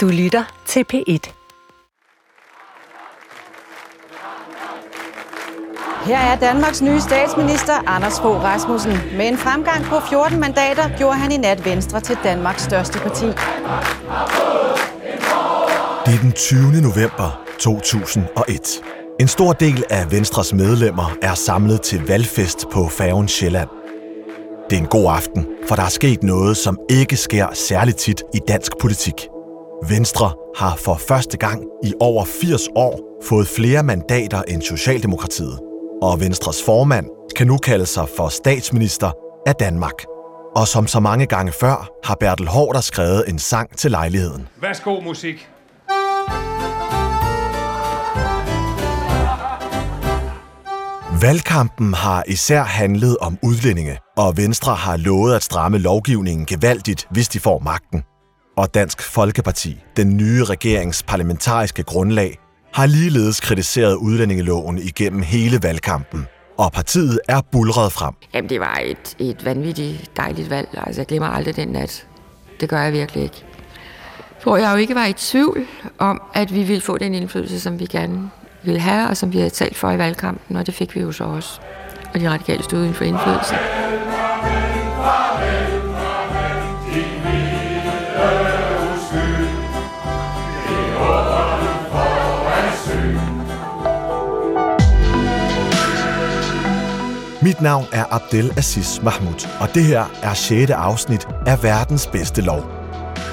Du lytter til P1. Her er Danmarks nye statsminister, Anders Fogh Rasmussen. Med en fremgang på 14 mandater gjorde han i nat Venstre til Danmarks største parti. Det er den 20. november 2001. En stor del af Venstres medlemmer er samlet til valgfest på færgen Sjælland. Det er en god aften, for der er sket noget, som ikke sker særligt tit i dansk politik. Venstre har for første gang i over 80 år fået flere mandater end Socialdemokratiet. Og Venstres formand kan nu kalde sig for statsminister af Danmark. Og som så mange gange før, har Bertel Hårder skrevet en sang til lejligheden. Værsgo musik. Valgkampen har især handlet om udlændinge, og Venstre har lovet at stramme lovgivningen gevaldigt, hvis de får magten. Og Dansk Folkeparti, den nye regerings parlamentariske grundlag, har ligeledes kritiseret udlændingeloven igennem hele valgkampen. Og partiet er bulret frem. Jamen, det var et, et vanvittigt dejligt valg. Altså, jeg glemmer aldrig den nat. Det gør jeg virkelig ikke. Hvor jeg jo ikke var i tvivl om, at vi ville få den indflydelse, som vi gerne ville have, og som vi havde talt for i valgkampen, og det fik vi jo så også. Og de radikale stod uden for indflydelse. Mit navn er Abdel Aziz Mahmoud, og det her er 6. afsnit af Verdens bedste lov.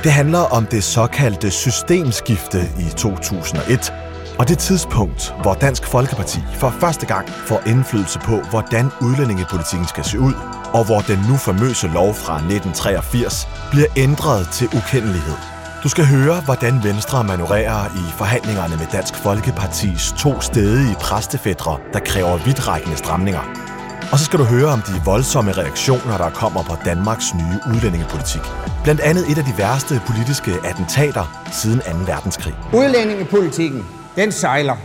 Det handler om det såkaldte systemskifte i 2001, og det tidspunkt, hvor Dansk Folkeparti for første gang får indflydelse på, hvordan udlændingepolitikken skal se ud, og hvor den nu famøse lov fra 1983 bliver ændret til ukendelighed. Du skal høre, hvordan Venstre manøvrerer i forhandlingerne med Dansk Folkepartis to stedige præstefædre, der kræver vidtrækkende stramninger. Og så skal du høre om de voldsomme reaktioner, der kommer på Danmarks nye udlændingepolitik. Blandt andet et af de værste politiske attentater siden 2. verdenskrig. Udlændingepolitikken, den sejler.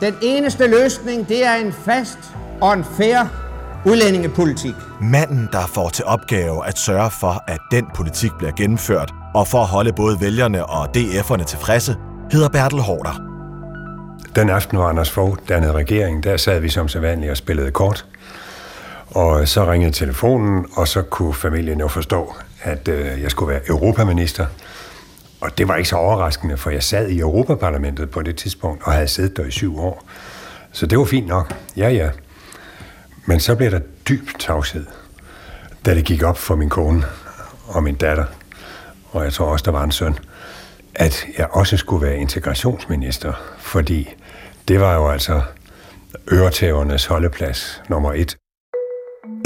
Den eneste løsning, det er en fast og en fair udlændingepolitik. Manden, der får til opgave at sørge for, at den politik bliver gennemført, og for at holde både vælgerne og DF'erne tilfredse, hedder Bertel Hårder. Den aften, hvor Anders Fogh dannede regering, der sad vi som sædvanligt og spillede kort. Og så ringede telefonen, og så kunne familien jo forstå, at øh, jeg skulle være europaminister. Og det var ikke så overraskende, for jeg sad i Europaparlamentet på det tidspunkt, og havde siddet der i syv år. Så det var fint nok. Ja, ja. Men så blev der dyb tavshed, da det gik op for min kone og min datter, og jeg tror også, der var en søn, at jeg også skulle være integrationsminister, fordi det var jo altså øretævernes holdeplads nummer et.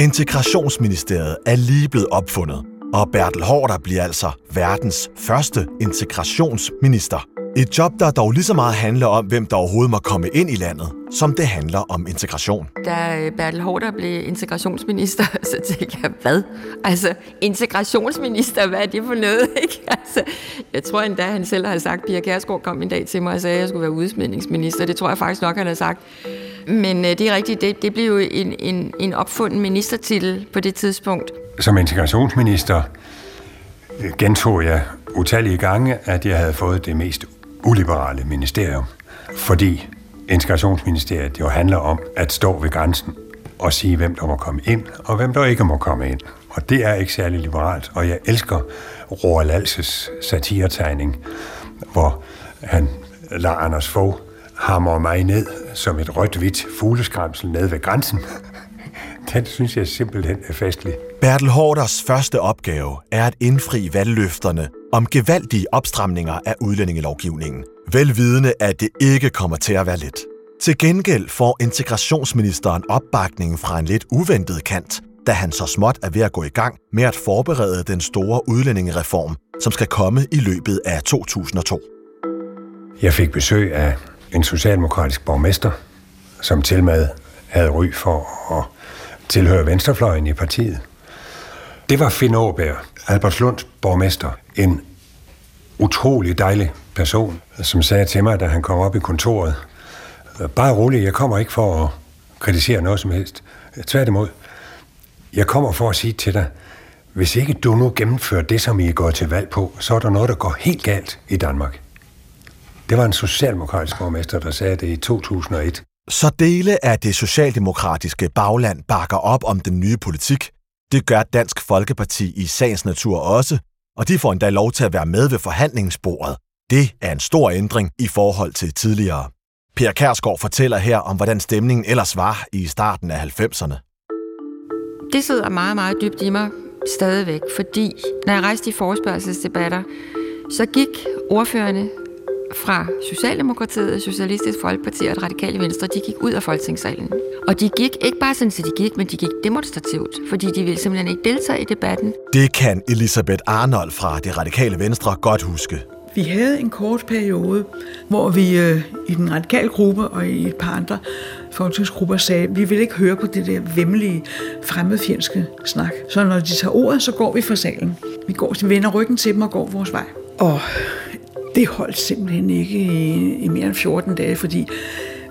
Integrationsministeriet er lige blevet opfundet, og Bertel Hårder bliver altså verdens første integrationsminister. Et job, der dog lige så meget handler om, hvem der overhovedet må komme ind i landet, som det handler om integration. Da øh, Bertel Hårder blev integrationsminister, så tænkte jeg, hvad? Altså, integrationsminister, hvad er det for noget? Ikke? Altså, jeg tror endda, han selv har sagt, Pia Kærsgaard kom en dag til mig og sagde, at jeg skulle være udsmidningsminister. Det tror jeg faktisk nok, han har sagt. Men øh, det er rigtigt, det, det blev jo en, en, en opfunden ministertitel på det tidspunkt. Som integrationsminister øh, gentog jeg utallige gange, at jeg havde fået det mest uliberale ministerium, fordi integrationsministeriet jo handler om at stå ved grænsen og sige, hvem der må komme ind, og hvem der ikke må komme ind. Og det er ikke særlig liberalt, og jeg elsker Roald Alses satiretegning, hvor han lader Anders Fogh hammer mig ned som et rødt-hvidt fugleskramsel ned ved grænsen. Den synes jeg simpelthen er festlig. Bertel Hårders første opgave er at indfri valgløfterne om gevaldige opstramninger af udlændingelovgivningen. Velvidende, at det ikke kommer til at være let. Til gengæld får integrationsministeren opbakning fra en lidt uventet kant, da han så småt er ved at gå i gang med at forberede den store udlændingereform, som skal komme i løbet af 2002. Jeg fik besøg af en socialdemokratisk borgmester, som til med havde ry for at tilhøre venstrefløjen i partiet. Det var Finn Aarberg, Albertslunds borgmester. En utrolig dejlig person, som sagde til mig, da han kom op i kontoret, bare rolig, jeg kommer ikke for at kritisere noget som helst. Tværtimod, jeg kommer for at sige til dig, hvis ikke du nu gennemfører det, som I går til valg på, så er der noget, der går helt galt i Danmark. Det var en socialdemokratisk borgmester, der sagde det i 2001. Så dele af det socialdemokratiske bagland bakker op om den nye politik. Det gør Dansk Folkeparti i sagens natur også, og de får endda lov til at være med ved forhandlingsbordet. Det er en stor ændring i forhold til tidligere. Per Kærsgaard fortæller her om, hvordan stemningen ellers var i starten af 90'erne. Det sidder meget, meget dybt i mig stadigvæk, fordi når jeg rejste i forespørgselsdebatter, så gik ordførende fra Socialdemokratiet, Socialistisk Folkeparti og Radikale Venstre, de gik ud af Folketingssalen. Og de gik ikke bare sådan, at de gik, men de gik demonstrativt, fordi de ville simpelthen ikke deltage i debatten. Det kan Elisabeth Arnold fra det Radikale Venstre godt huske. Vi havde en kort periode, hvor vi øh, i den radikale gruppe og i et par andre folketingsgrupper sagde, at vi vil ikke høre på det der vemmelige, fremmedfjendske snak. Så når de tager ordet, så går vi fra salen. Vi går, vi vender ryggen til dem og går vores vej. Og det holdt simpelthen ikke i, i mere end 14 dage, fordi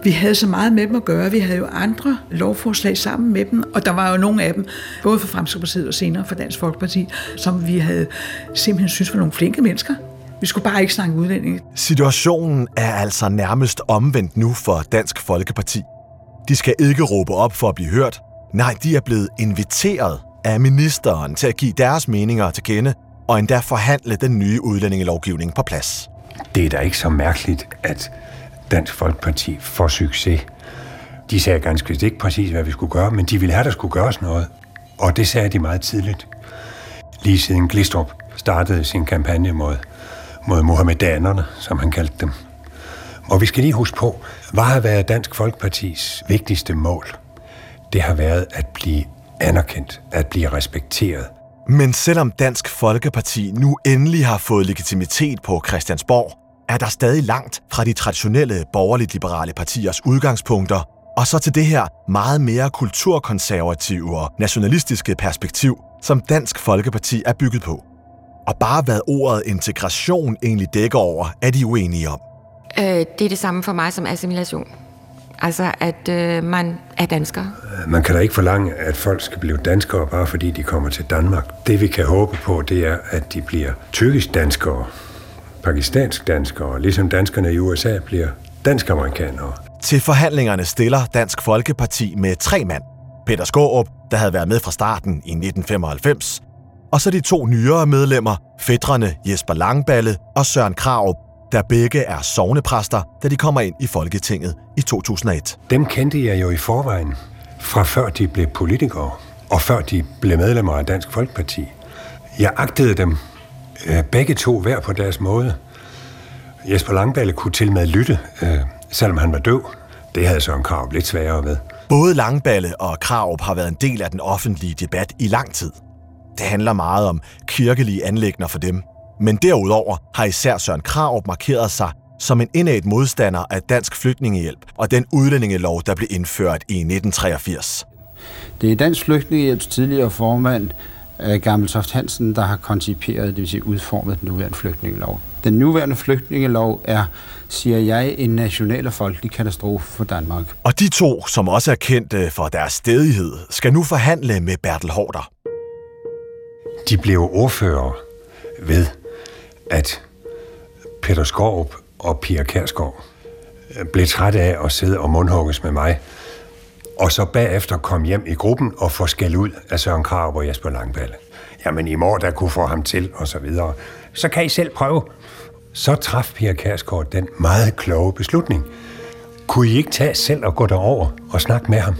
vi havde så meget med dem at gøre. Vi havde jo andre lovforslag sammen med dem, og der var jo nogle af dem, både for Fremskridspartiet og senere for Dansk Folkeparti, som vi havde simpelthen synes var nogle flinke mennesker. Vi skulle bare ikke snakke udlændinge. Situationen er altså nærmest omvendt nu for Dansk Folkeparti. De skal ikke råbe op for at blive hørt. Nej, de er blevet inviteret af ministeren til at give deres meninger til kende, og endda forhandle den nye udlændingelovgivning på plads. Det er da ikke så mærkeligt, at Dansk Folkeparti får succes. De sagde ganske vist ikke præcis, hvad vi skulle gøre, men de ville have, der skulle gøres noget. Og det sagde de meget tidligt. Lige siden Glistrup startede sin kampagne mod, mod Mohammedanerne, som han kaldte dem. Og vi skal lige huske på, hvad har været Dansk Folkepartis vigtigste mål? Det har været at blive anerkendt, at blive respekteret. Men selvom Dansk Folkeparti nu endelig har fået legitimitet på Christiansborg, er der stadig langt fra de traditionelle borgerligt-liberale partiers udgangspunkter, og så til det her meget mere kulturkonservative og nationalistiske perspektiv, som Dansk Folkeparti er bygget på. Og bare hvad ordet integration egentlig dækker over, er de uenige om. Øh, det er det samme for mig som assimilation. Altså, at øh, man er dansker. Man kan da ikke forlange, at folk skal blive danskere, bare fordi de kommer til Danmark. Det vi kan håbe på, det er, at de bliver tyrkisk danskere, pakistansk danskere, ligesom danskerne i USA bliver dansk-amerikanere. Til forhandlingerne stiller Dansk Folkeparti med tre mand. Peter Skårup, der havde været med fra starten i 1995, og så de to nyere medlemmer, fædrene Jesper Langballe og Søren Krav, der begge er sovnepræster, da de kommer ind i Folketinget i 2001. Dem kendte jeg jo i forvejen, fra før de blev politikere, og før de blev medlemmer af Dansk Folkeparti. Jeg agtede dem øh, begge to hver på deres måde. Jesper Langballe kunne til med lytte, øh, selvom han var døv. Det havde Søren Krav lidt sværere med. Både Langballe og Krav har været en del af den offentlige debat i lang tid. Det handler meget om kirkelige anlægner for dem. Men derudover har især Søren Krav markeret sig som en indad modstander af dansk flygtningehjælp og den udlændingelov, der blev indført i 1983. Det er Dansk Flygtningehjælps tidligere formand, Gammeltoft Hansen, der har konciperet, det vil sige udformet den nuværende flygtningelov. Den nuværende flygtningelov er, siger jeg, en national og folkelig katastrofe for Danmark. Og de to, som også er kendte for deres stedighed, skal nu forhandle med Bertel Hårder. De blev ordfører ved, at Peter Skorp og Pia Kærsgaard øh, blev træt af at sidde og mundhugges med mig, og så bagefter kom hjem i gruppen og få skæld ud af Søren Krav og Jesper Langballe. Jamen, I morgen, der kunne få ham til, og så videre. Så kan I selv prøve. Så traf Pia Kærsgaard den meget kloge beslutning. Kunne I ikke tage selv og gå derover og snakke med ham?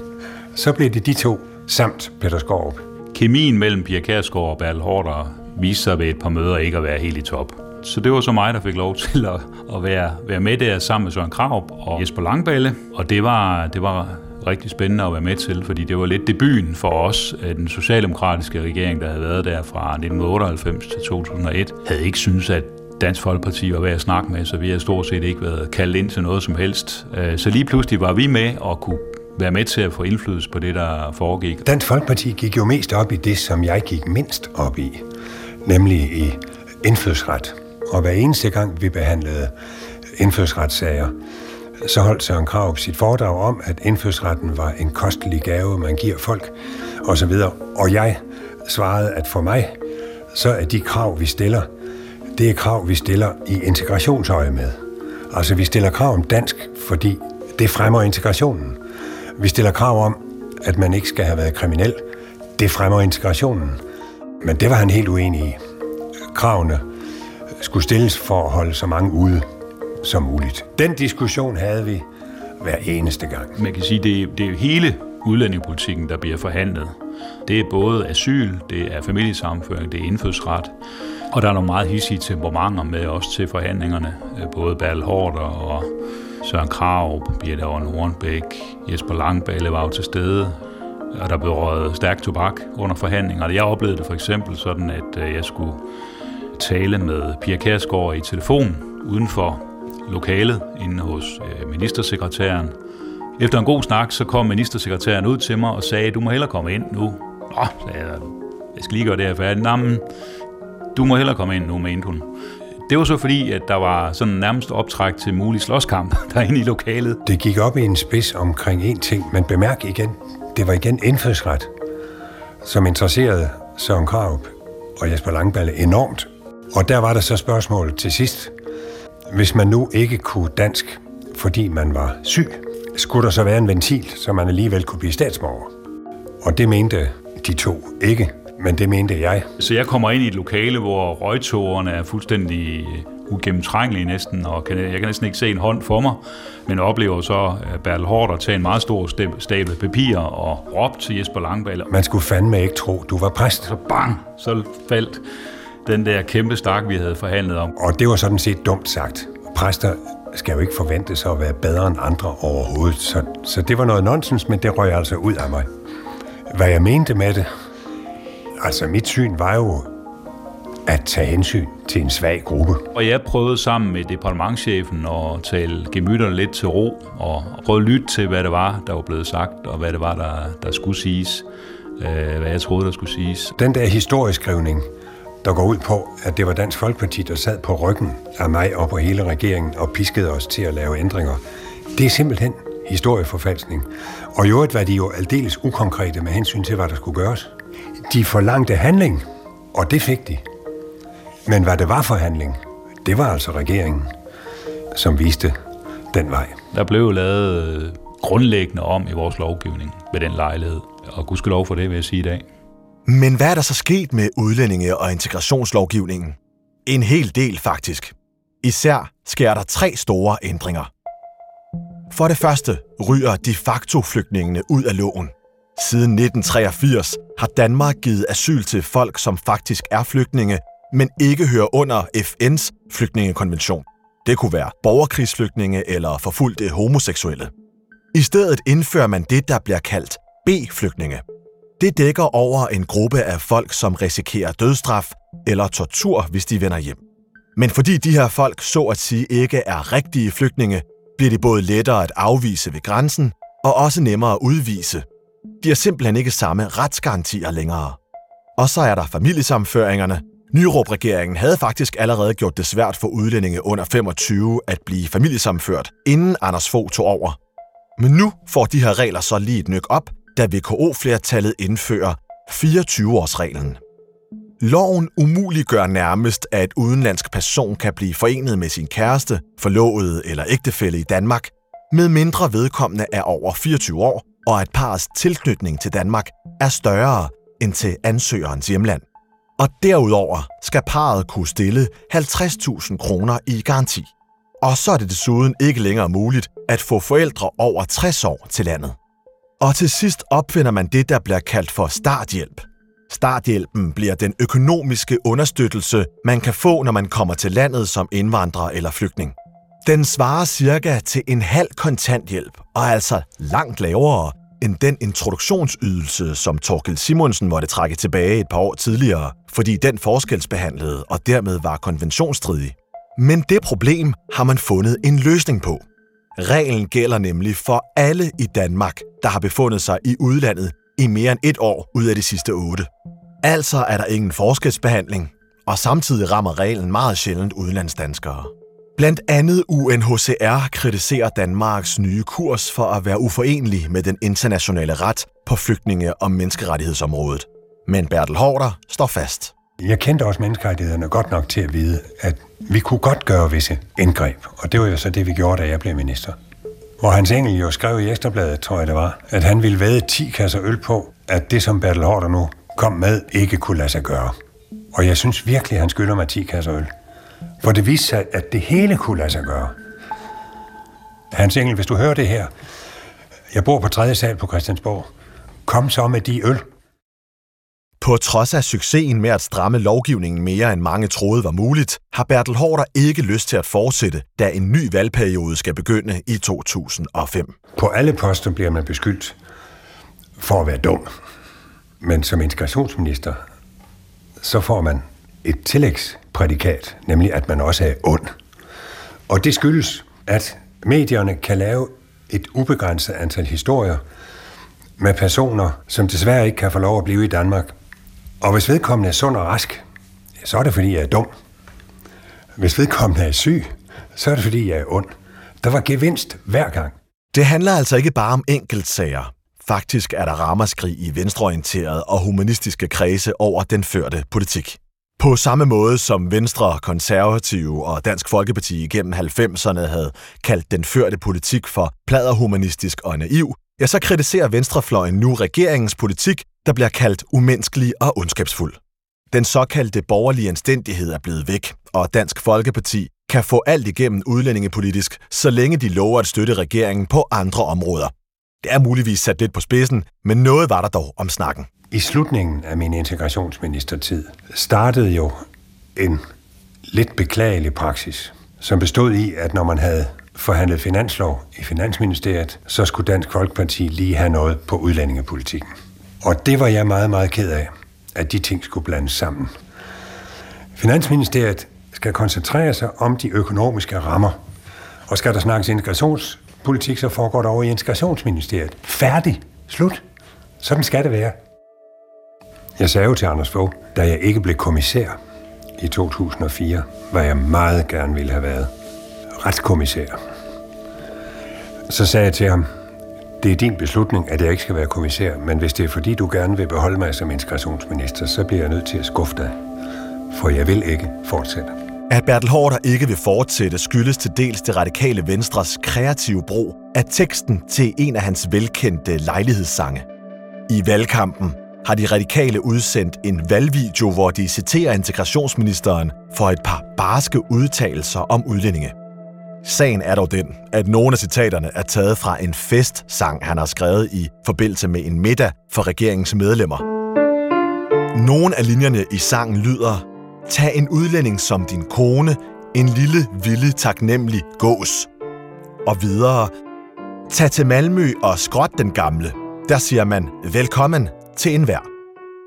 Så blev det de to, samt Peter Skorp. Kemien mellem Pia Kærsgaard og Bertel Hårder viste sig ved et par møder ikke at være helt i top. Så det var så mig, der fik lov til at, at være, være med der sammen med Søren Kraup og Jesper Langballe. Og det var, det var rigtig spændende at være med til, fordi det var lidt debuten for os, at den socialdemokratiske regering, der havde været der fra 1998 til 2001, havde ikke synes at Dansk Folkeparti var ved at snakke med, så vi har stort set ikke været kaldt ind til noget som helst. Øh, så lige pludselig var vi med og kunne være med til at få indflydelse på det, der foregik. Dansk Folkeparti gik jo mest op i det, som jeg gik mindst op i, nemlig i indfødsret. Og hver eneste gang, vi behandlede indfødsretssager, så holdt Søren Krav sit foredrag om, at indfødsretten var en kostelig gave, man giver folk, osv. Og jeg svarede, at for mig, så er de krav, vi stiller, det er krav, vi stiller i integrationsøje med. Altså, vi stiller krav om dansk, fordi det fremmer integrationen. Vi stiller krav om, at man ikke skal have været kriminel. Det fremmer integrationen. Men det var han helt uenig i. Kravene skulle stilles for at holde så mange ude som muligt. Den diskussion havde vi hver eneste gang. Man kan sige, det det er hele udlændingepolitikken, der bliver forhandlet. Det er både asyl, det er familiesammenføring, det er indfødsret, og der er nogle meget hissige temperamenter med også til forhandlingerne. Øh, både Bertel Hårder og Søren Krav, Birte Aarhus Hornbæk, Jesper Langballe var jo til stede, og der blev røget stærk tobak under forhandlingerne. Jeg oplevede det for eksempel sådan, at øh, jeg skulle tale med Pia Kærsgaard i telefon uden for lokalet inde hos øh, ministersekretæren. Efter en god snak, så kom ministersekretæren ud til mig og sagde, du må hellere komme ind nu. Nå, sagde jeg, jeg skal lige gøre det her færdigt. Nå, du må hellere komme ind nu, mente hun. Det var så fordi, at der var sådan nærmest optræk til mulig slåskamp derinde i lokalet. Det gik op i en spids omkring en ting, men bemærk igen, det var igen indfødsret, som interesserede Søren Krarup og Jesper Langballe enormt. Og der var der så spørgsmålet til sidst. Hvis man nu ikke kunne dansk, fordi man var syg, skulle der så være en ventil, så man alligevel kunne blive statsborger. Og det mente de to ikke, men det mente jeg. Så jeg kommer ind i et lokale, hvor røgtårerne er fuldstændig ugennemtrængelige næsten, og kan, jeg kan næsten ikke se en hånd for mig, men oplever så Bertel Hårder tage en meget stor stabel papir og råbe til Jesper Langballe. Man skulle fandme ikke tro, du var præst. Så bang, så faldt den der kæmpe stak, vi havde forhandlet om. Og det var sådan set dumt sagt. Præster skal jo ikke forvente sig at være bedre end andre overhovedet. Så, så det var noget nonsens, men det røg altså ud af mig. Hvad jeg mente med det, altså mit syn var jo at tage hensyn til en svag gruppe. Og jeg prøvede sammen med departementchefen at tale gemytterne lidt til ro, og prøve at lytte til, hvad det var, der var blevet sagt, og hvad det var, der, der skulle siges, øh, hvad jeg troede, der skulle siges. Den der historieskrivning, der går ud på, at det var Dansk Folkeparti, der sad på ryggen af mig og på hele regeringen og piskede os til at lave ændringer. Det er simpelthen historieforfalskning. Og i øvrigt var de jo aldeles ukonkrete med hensyn til, hvad der skulle gøres. De forlangte handling, og det fik de. Men hvad det var for handling, det var altså regeringen, som viste den vej. Der blev lavet grundlæggende om i vores lovgivning ved den lejlighed, og gudskelov for det, vil jeg sige i dag. Men hvad er der så sket med udlændinge- og integrationslovgivningen? En hel del faktisk. Især sker der tre store ændringer. For det første ryger de facto flygtningene ud af loven. Siden 1983 har Danmark givet asyl til folk, som faktisk er flygtninge, men ikke hører under FN's flygtningekonvention. Det kunne være borgerkrigsflygtninge eller forfulgte homoseksuelle. I stedet indfører man det, der bliver kaldt B-flygtninge. Det dækker over en gruppe af folk, som risikerer dødsstraf eller tortur, hvis de vender hjem. Men fordi de her folk så at sige ikke er rigtige flygtninge, bliver det både lettere at afvise ved grænsen og også nemmere at udvise. De har simpelthen ikke samme retsgarantier længere. Og så er der familiesamføringerne. Nyrup-regeringen havde faktisk allerede gjort det svært for udlændinge under 25 at blive familiesamført, inden Anders Fogh tog over. Men nu får de her regler så lige et nyk op, da VKO-flertallet indfører 24-årsreglen. Loven umuliggør nærmest, at et udenlandsk person kan blive forenet med sin kæreste, forlovede eller ægtefælle i Danmark, med mindre vedkommende er over 24 år, og at parets tilknytning til Danmark er større end til ansøgerens hjemland. Og derudover skal parret kunne stille 50.000 kroner i garanti. Og så er det desuden ikke længere muligt at få forældre over 60 år til landet. Og til sidst opfinder man det, der bliver kaldt for starthjælp. Starthjælpen bliver den økonomiske understøttelse, man kan få, når man kommer til landet som indvandrer eller flygtning. Den svarer cirka til en halv kontanthjælp, og er altså langt lavere end den introduktionsydelse, som Torkel Simonsen måtte trække tilbage et par år tidligere, fordi den forskelsbehandlede og dermed var konventionsstridig. Men det problem har man fundet en løsning på. Reglen gælder nemlig for alle i Danmark, der har befundet sig i udlandet i mere end et år ud af de sidste otte. Altså er der ingen forskelsbehandling, og samtidig rammer reglen meget sjældent udlandsdanskere. Blandt andet UNHCR kritiserer Danmarks nye kurs for at være uforenelig med den internationale ret på flygtninge- og menneskerettighedsområdet. Men Bertel Hårder står fast. Jeg kendte også menneskerettighederne godt nok til at vide, at vi kunne godt gøre visse indgreb, og det var jo så det, vi gjorde, da jeg blev minister. Hvor Hans Engel jo skrev i Ekstrabladet, tror jeg det var, at han ville væde 10 kasser øl på, at det, som Bertel Hårder nu kom med, ikke kunne lade sig gøre. Og jeg synes virkelig, at han skylder mig 10 kasser øl. For det viste sig, at det hele kunne lade sig gøre. Hans Engel, hvis du hører det her, jeg bor på tredje sal på Christiansborg. Kom så med de øl. På trods af succesen med at stramme lovgivningen mere end mange troede var muligt, har Bertel Hårder ikke lyst til at fortsætte, da en ny valgperiode skal begynde i 2005. På alle poster bliver man beskyldt for at være dum. Men som integrationsminister, så får man et prædikat, nemlig at man også er ond. Og det skyldes, at medierne kan lave et ubegrænset antal historier med personer, som desværre ikke kan få lov at blive i Danmark. Og hvis vedkommende er sund og rask, så er det fordi, jeg er dum. Hvis vedkommende er syg, så er det fordi, jeg er ond. Der var gevinst hver gang. Det handler altså ikke bare om enkeltsager. Faktisk er der ramaskrig i venstreorienterede og humanistiske kredse over den førte politik. På samme måde som Venstre, Konservative og Dansk Folkeparti igennem 90'erne havde kaldt den førte politik for pladerhumanistisk og naiv, ja, så kritiserer Venstrefløjen nu regeringens politik, der bliver kaldt umenneskelig og ondskabsfuld. Den såkaldte borgerlige anstændighed er blevet væk, og Dansk Folkeparti kan få alt igennem udlændingepolitisk, så længe de lover at støtte regeringen på andre områder. Det er muligvis sat lidt på spidsen, men noget var der dog om snakken. I slutningen af min integrationsministertid startede jo en lidt beklagelig praksis, som bestod i, at når man havde forhandlet finanslov i Finansministeriet, så skulle Dansk Folkeparti lige have noget på udlændingepolitikken. Og det var jeg meget, meget ked af, at de ting skulle blandes sammen. Finansministeriet skal koncentrere sig om de økonomiske rammer. Og skal der snakkes integrationspolitik, så foregår det over i integrationsministeriet. Færdig. Slut. Sådan skal det være. Jeg sagde jo til Anders Fogh, da jeg ikke blev kommissær i 2004, hvad jeg meget gerne ville have været. Retskommissær. Så sagde jeg til ham, det er din beslutning, at jeg ikke skal være kommissær, men hvis det er fordi, du gerne vil beholde mig som integrationsminister, så bliver jeg nødt til at skuffe dig. For jeg vil ikke fortsætte. At Bertel Hårder ikke vil fortsætte skyldes til dels det radikale Venstres kreative brug af teksten til en af hans velkendte lejlighedssange. I valgkampen har de radikale udsendt en valgvideo, hvor de citerer integrationsministeren for et par barske udtalelser om udlændinge. Sagen er dog den, at nogle af citaterne er taget fra en festsang, han har skrevet i forbindelse med en middag for regeringens medlemmer. Nogle af linjerne i sangen lyder Tag en udlænding som din kone, en lille, vilde, taknemmelig gås. Og videre Tag til Malmø og skråt den gamle. Der siger man velkommen til enhver.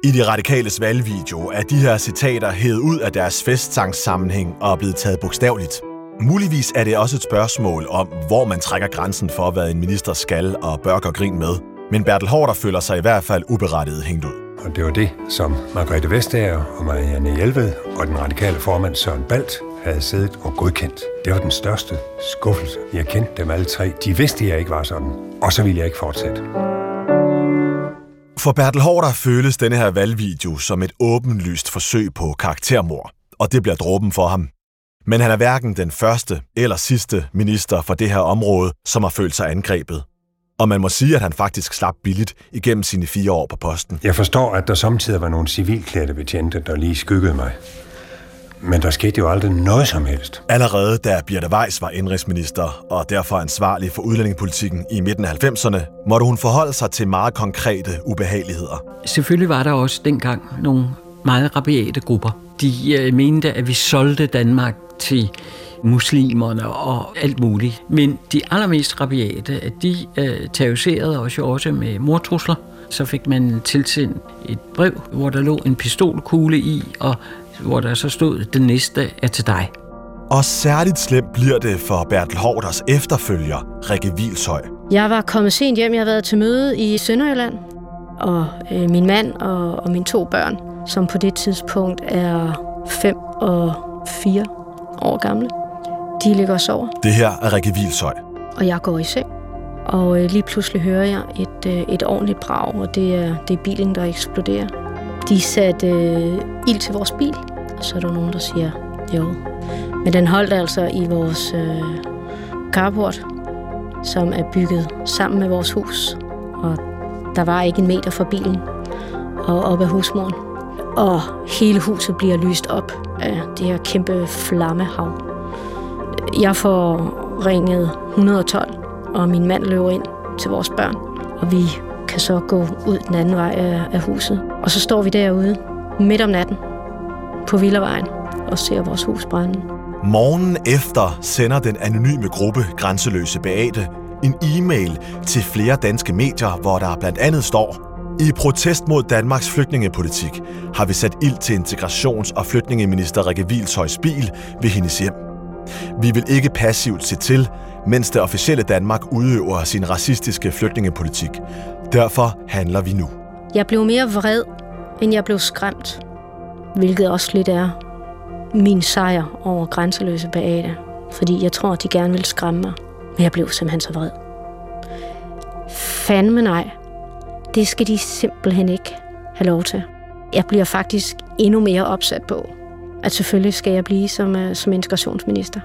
I de radikales valgvideo er de her citater hævet ud af deres festsangssammenhæng og er blevet taget bogstaveligt. Muligvis er det også et spørgsmål om, hvor man trækker grænsen for, hvad en minister skal og bør gøre grin med. Men Bertel Hårder føler sig i hvert fald uberettiget hængt ud. Og det var det, som Margrethe Vestager og Marianne Hjelved og den radikale formand Søren Balt havde siddet og godkendt. Det var den største skuffelse. Jeg kendte dem alle tre. De vidste, at jeg ikke var sådan. Og så ville jeg ikke fortsætte. For Bertel Hårder føles denne her valgvideo som et åbenlyst forsøg på karaktermord, og det bliver dråben for ham. Men han er hverken den første eller sidste minister for det her område, som har følt sig angrebet. Og man må sige, at han faktisk slap billigt igennem sine fire år på posten. Jeg forstår, at der samtidig var nogle civilklædte betjente, der lige skyggede mig. Men der skete jo aldrig noget som helst. Allerede da Birte Weiss var indrigsminister og derfor ansvarlig for udlændingepolitikken i midten af 90'erne, måtte hun forholde sig til meget konkrete ubehageligheder. Selvfølgelig var der også dengang nogle meget rabiate grupper. De øh, mente, at vi solgte Danmark til muslimerne og alt muligt. Men de allermest rabiate, de øh, terroriserede os jo også med mortrusler. Så fik man tilsendt et brev, hvor der lå en pistolkugle i, og hvor der så stod, den næste er til dig. Og særligt slemt bliver det for Bertel Hårders efterfølger, Rikke Vilshøj. Jeg var kommet sent hjem. Jeg havde været til møde i Sønderjylland. Og øh, min mand og, og mine to børn, som på det tidspunkt er 5 og 4 år gamle, de ligger og sover. Det her er Rikke Vilshøj. Og jeg går i seng. Og øh, lige pludselig hører jeg et, øh, et ordentligt brag, og det er, det er bilen, der eksploderer. De satte øh, ild til vores bil, så er der nogen, der siger jo. Men den holdt altså i vores øh, carport, som er bygget sammen med vores hus. Og der var ikke en meter fra bilen og op ad husmuren. Og hele huset bliver lyst op af det her kæmpe flammehav. Jeg får ringet 112, og min mand løber ind til vores børn. Og vi kan så gå ud den anden vej af, huset. Og så står vi derude midt om natten på Villavejen og ser vores hus brænde. Morgen efter sender den anonyme gruppe Grænseløse Beate en e-mail til flere danske medier, hvor der blandt andet står i protest mod Danmarks flygtningepolitik har vi sat ild til integrations- og flygtningeminister Rikke Vilshøjs bil ved hendes hjem. Vi vil ikke passivt se til, mens det officielle Danmark udøver sin racistiske flygtningepolitik. Derfor handler vi nu. Jeg blev mere vred, end jeg blev skræmt. Hvilket også lidt er min sejr over grænseløse Beate. Fordi jeg tror, at de gerne vil skræmme mig. Men jeg blev simpelthen så vred. Fandme nej. Det skal de simpelthen ikke have lov til. Jeg bliver faktisk endnu mere opsat på, at selvfølgelig skal jeg blive som, uh, som integrationsminister.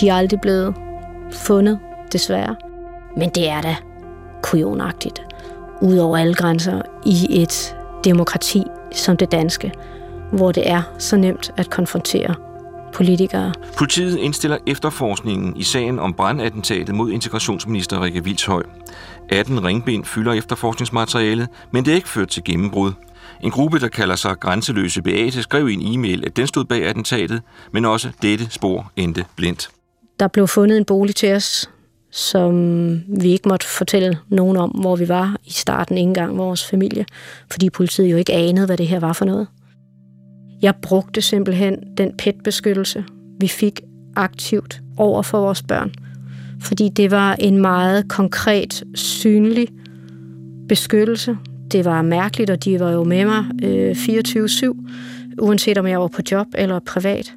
De er aldrig blevet fundet, desværre. Men det er da kujonagtigt. Ud over alle grænser i et demokrati som det danske, hvor det er så nemt at konfrontere politikere. Politiet indstiller efterforskningen i sagen om brandattentatet mod integrationsminister Rikke Vilshøj. 18 ringben fylder efterforskningsmaterialet, men det er ikke ført til gennembrud. En gruppe, der kalder sig Grænseløse Beate, skrev i en e-mail, at den stod bag attentatet, men også dette spor endte blindt. Der blev fundet en bolig til os, som vi ikke måtte fortælle nogen om, hvor vi var i starten, ikke engang vores familie, fordi politiet jo ikke anede, hvad det her var for noget. Jeg brugte simpelthen den PET-beskyttelse, vi fik aktivt over for vores børn, fordi det var en meget konkret, synlig beskyttelse. Det var mærkeligt, og de var jo med mig øh, 24-7, uanset om jeg var på job eller privat.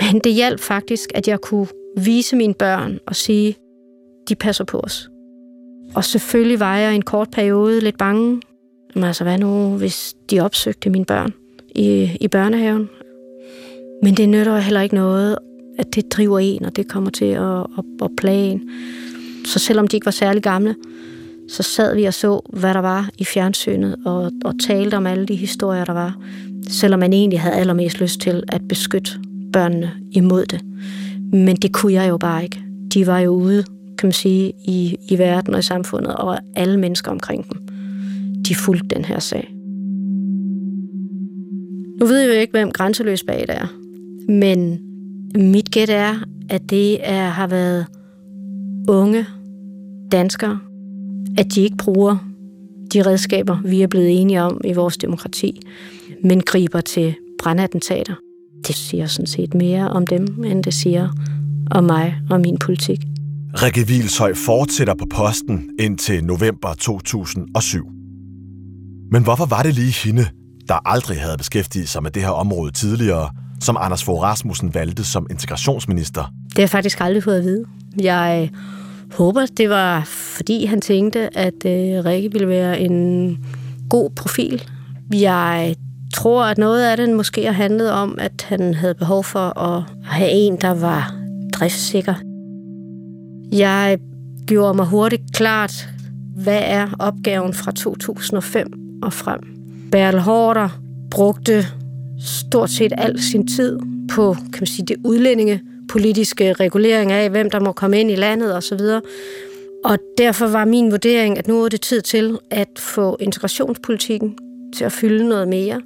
Men det hjalp faktisk, at jeg kunne vise mine børn og sige, de passer på os. Og selvfølgelig var jeg i en kort periode lidt bange. Men altså, hvad nu, hvis de opsøgte mine børn i, i børnehaven? Men det nytter heller ikke noget, at det driver en, og det kommer til at, at, at plage en. Så selvom de ikke var særlig gamle, så sad vi og så, hvad der var i fjernsynet, og, og talte om alle de historier, der var. Selvom man egentlig havde allermest lyst til at beskytte børnene imod det. Men det kunne jeg jo bare ikke. De var jo ude, kan man sige, i, i verden og i samfundet, og alle mennesker omkring dem. De fulgte den her sag. Nu ved jeg jo ikke, hvem grænseløs bag det er. Men mit gæt er, at det er, har været unge danskere, at de ikke bruger de redskaber, vi er blevet enige om i vores demokrati, men griber til brandattentater. Det siger sådan set mere om dem, end det siger om mig og min politik. Rikke Vilshøj fortsætter på posten indtil november 2007. Men hvorfor var det lige hende, der aldrig havde beskæftiget sig med det her område tidligere, som Anders Fogh Rasmussen valgte som integrationsminister? Det har jeg faktisk aldrig fået at vide. Jeg håber, det var fordi han tænkte, at øh, Rikke ville være en god profil. Jeg tror, at noget af det måske har handlet om, at han havde behov for at have en, der var driftssikker. Jeg gjorde mig hurtigt klart, hvad er opgaven fra 2005 og frem. Bertel Hårder brugte stort set al sin tid på kan man sige, det udlændingepolitiske regulering af, hvem der må komme ind i landet osv. Og derfor var min vurdering, at nu er det tid til at få integrationspolitikken til at fylde noget mere.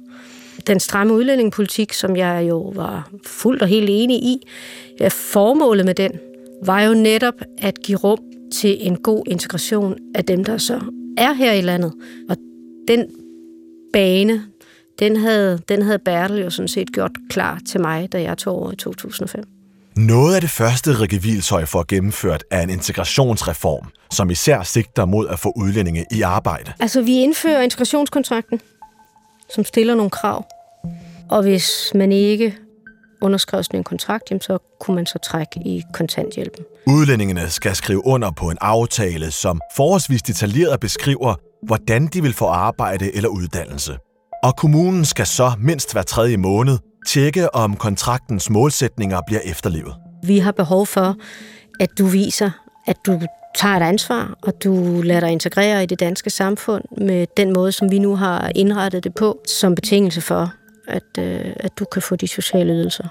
Den stramme udlændingepolitik, som jeg jo var fuldt og helt enig i, formålet med den var jo netop at give rum til en god integration af dem, der så er her i landet. Og den bane, den havde, den havde Bertel jo sådan set gjort klar til mig, da jeg tog over i 2005. Noget af det første, Rikke Vilshøj får gennemført, er en integrationsreform, som især sigter mod at få udlændinge i arbejde. Altså, vi indfører integrationskontrakten, som stiller nogle krav. Og hvis man ikke underskrev sådan en kontrakt, jamen, så kunne man så trække i kontanthjælpen. Udlændingene skal skrive under på en aftale, som forholdsvis detaljeret beskriver, hvordan de vil få arbejde eller uddannelse. Og kommunen skal så mindst hver tredje måned tjekke, om kontraktens målsætninger bliver efterlevet. Vi har behov for, at du viser, at du tager et ansvar, og du lader dig integrere i det danske samfund med den måde, som vi nu har indrettet det på, som betingelse for, at, øh, at du kan få de sociale ydelser.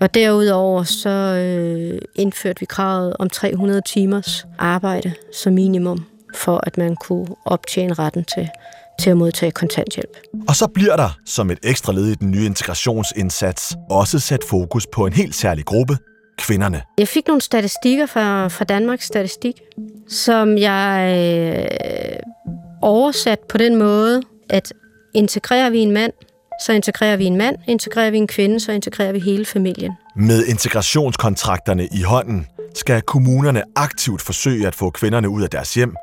Og derudover så øh, indførte vi kravet om 300 timers arbejde som minimum, for at man kunne optjene retten til, til at modtage kontanthjælp. Og så bliver der, som et ekstra led i den nye integrationsindsats, også sat fokus på en helt særlig gruppe, kvinderne. Jeg fik nogle statistikker fra, fra Danmarks Statistik, som jeg øh, oversat på den måde, at integrerer vi en mand, så integrerer vi en mand, integrerer vi en kvinde, så integrerer vi hele familien. Med integrationskontrakterne i hånden skal kommunerne aktivt forsøge at få kvinderne ud af deres hjem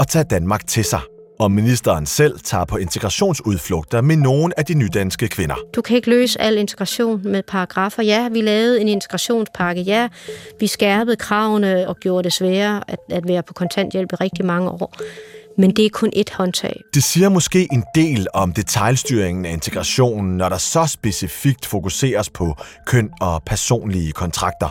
og tage Danmark til sig. Og ministeren selv tager på integrationsudflugter med nogle af de nydanske kvinder. Du kan ikke løse al integration med paragrafer. Ja, vi lavede en integrationspakke. Ja, vi skærpede kravene og gjorde det sværere at, at være på kontanthjælp i rigtig mange år. Men det er kun et håndtag. Det siger måske en del om detaljstyringen af integrationen, når der så specifikt fokuseres på køn og personlige kontrakter.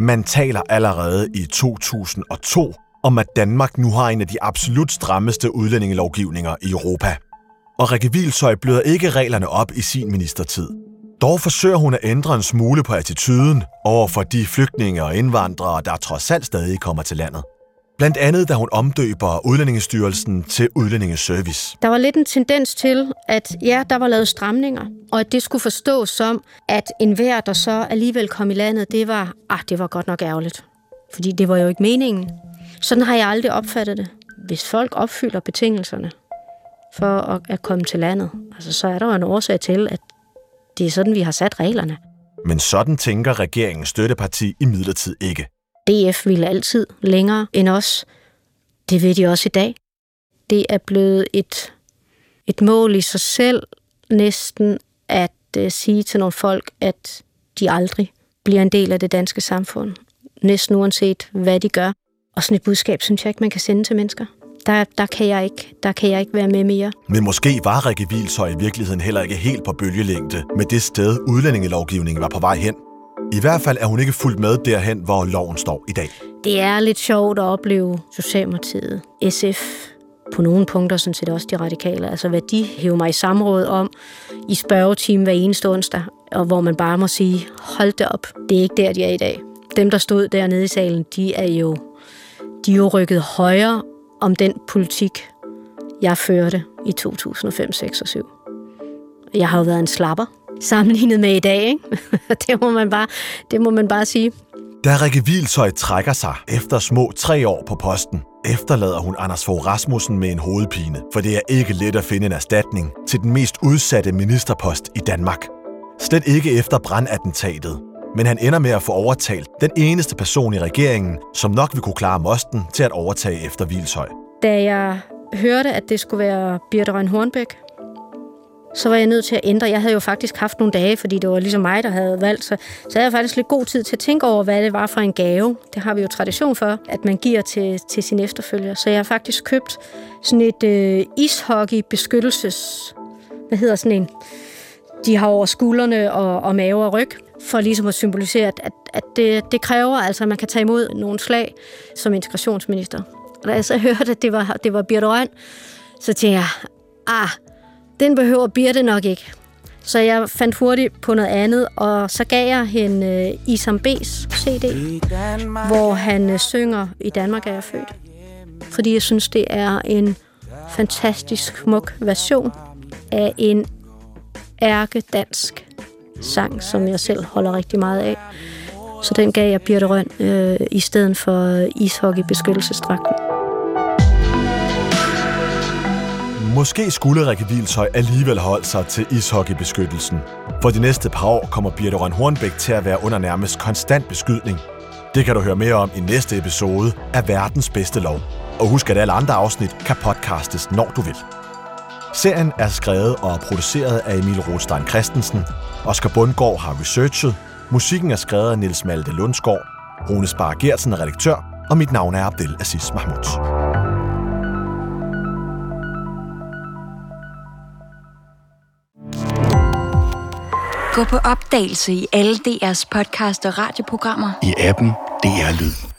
Man taler allerede i 2002 om, at Danmark nu har en af de absolut strammeste udlændingelovgivninger i Europa. Og Rikke Vilsøj bløder ikke reglerne op i sin ministertid. Dog forsøger hun at ændre en smule på attituden over for de flygtninge og indvandrere, der trods alt stadig kommer til landet. Blandt andet, da hun omdøber Udlændingestyrelsen til Udlændingeservice. Der var lidt en tendens til, at ja, der var lavet stramninger, og at det skulle forstås som, at enhver, der så alligevel kom i landet, det var, ah, det var godt nok ærgerligt. Fordi det var jo ikke meningen. Sådan har jeg aldrig opfattet det. Hvis folk opfylder betingelserne for at, at komme til landet, altså, så er der jo en årsag til, at det er sådan, vi har sat reglerne. Men sådan tænker regeringens støtteparti i midlertid ikke. DF ville altid længere end os. Det ved de også i dag. Det er blevet et, et mål i sig selv næsten at uh, sige til nogle folk, at de aldrig bliver en del af det danske samfund. Næsten uanset hvad de gør. Og sådan et budskab synes jeg ikke, man kan sende til mennesker. Der, der, kan jeg ikke, der kan jeg ikke være med mere. Men måske var Rikke Vilshøj i virkeligheden heller ikke helt på bølgelængde med det sted, udlændingelovgivningen var på vej hen. I hvert fald er hun ikke fuldt med derhen, hvor loven står i dag. Det er lidt sjovt at opleve Socialdemokratiet, SF, på nogle punkter sådan set også de radikale. Altså hvad de hæver mig i samråd om i spørgetime hver eneste onsdag, og hvor man bare må sige, hold det op, det er ikke der, de er i dag. Dem, der stod dernede i salen, de er jo, de er jo rykket højere om den politik, jeg førte i 2005, 6 og 7. Jeg har jo været en slapper, sammenlignet med i dag. Ikke? det, må man bare, det må man bare sige. Da Rikke Vilsøj trækker sig efter små tre år på posten, efterlader hun Anders Fogh Rasmussen med en hovedpine, for det er ikke let at finde en erstatning til den mest udsatte ministerpost i Danmark. Slet ikke efter brandattentatet, men han ender med at få overtalt den eneste person i regeringen, som nok vil kunne klare mosten til at overtage efter Vilshøj. Da jeg hørte, at det skulle være Birte Røn Hornbæk, så var jeg nødt til at ændre. Jeg havde jo faktisk haft nogle dage, fordi det var ligesom mig, der havde valgt, så, så havde jeg faktisk lidt god tid til at tænke over, hvad det var for en gave. Det har vi jo tradition for, at man giver til, til sin efterfølger. Så jeg har faktisk købt sådan et øh, ishockey-beskyttelses... Hvad hedder sådan en? De har over skuldrene og, og mave og ryg, for ligesom at symbolisere, at, at det, det kræver, altså, at man kan tage imod nogle slag som integrationsminister. Og da jeg så hørte, at det var, det var Birte Røn, så tænkte jeg, ah, den behøver Birte nok ikke. Så jeg fandt hurtigt på noget andet, og så gav jeg hende uh, Isam B's CD, hvor han uh, synger I Danmark er jeg født. Fordi jeg synes, det er en fantastisk smuk version af en ærke dansk sang, som jeg selv holder rigtig meget af. Så den gav jeg Birte Røn øh, i stedet for ishockeybeskyttelsesdragten. Måske skulle Rikke Vilshøj alligevel holde sig til ishockeybeskyttelsen. For de næste par år kommer Birte Røn Hornbæk til at være under nærmest konstant beskydning. Det kan du høre mere om i næste episode af Verdens Bedste Lov. Og husk, at alle andre afsnit kan podcastes, når du vil. Serien er skrevet og produceret af Emil Rothstein Christensen. Oscar Bundgaard har researchet. Musikken er skrevet af Niels Malte Lundsgaard. Rune Spar er redaktør, og mit navn er Abdel Aziz Mahmoud. Gå på opdagelse i alle DR's podcast og radioprogrammer. I appen DR Lyd.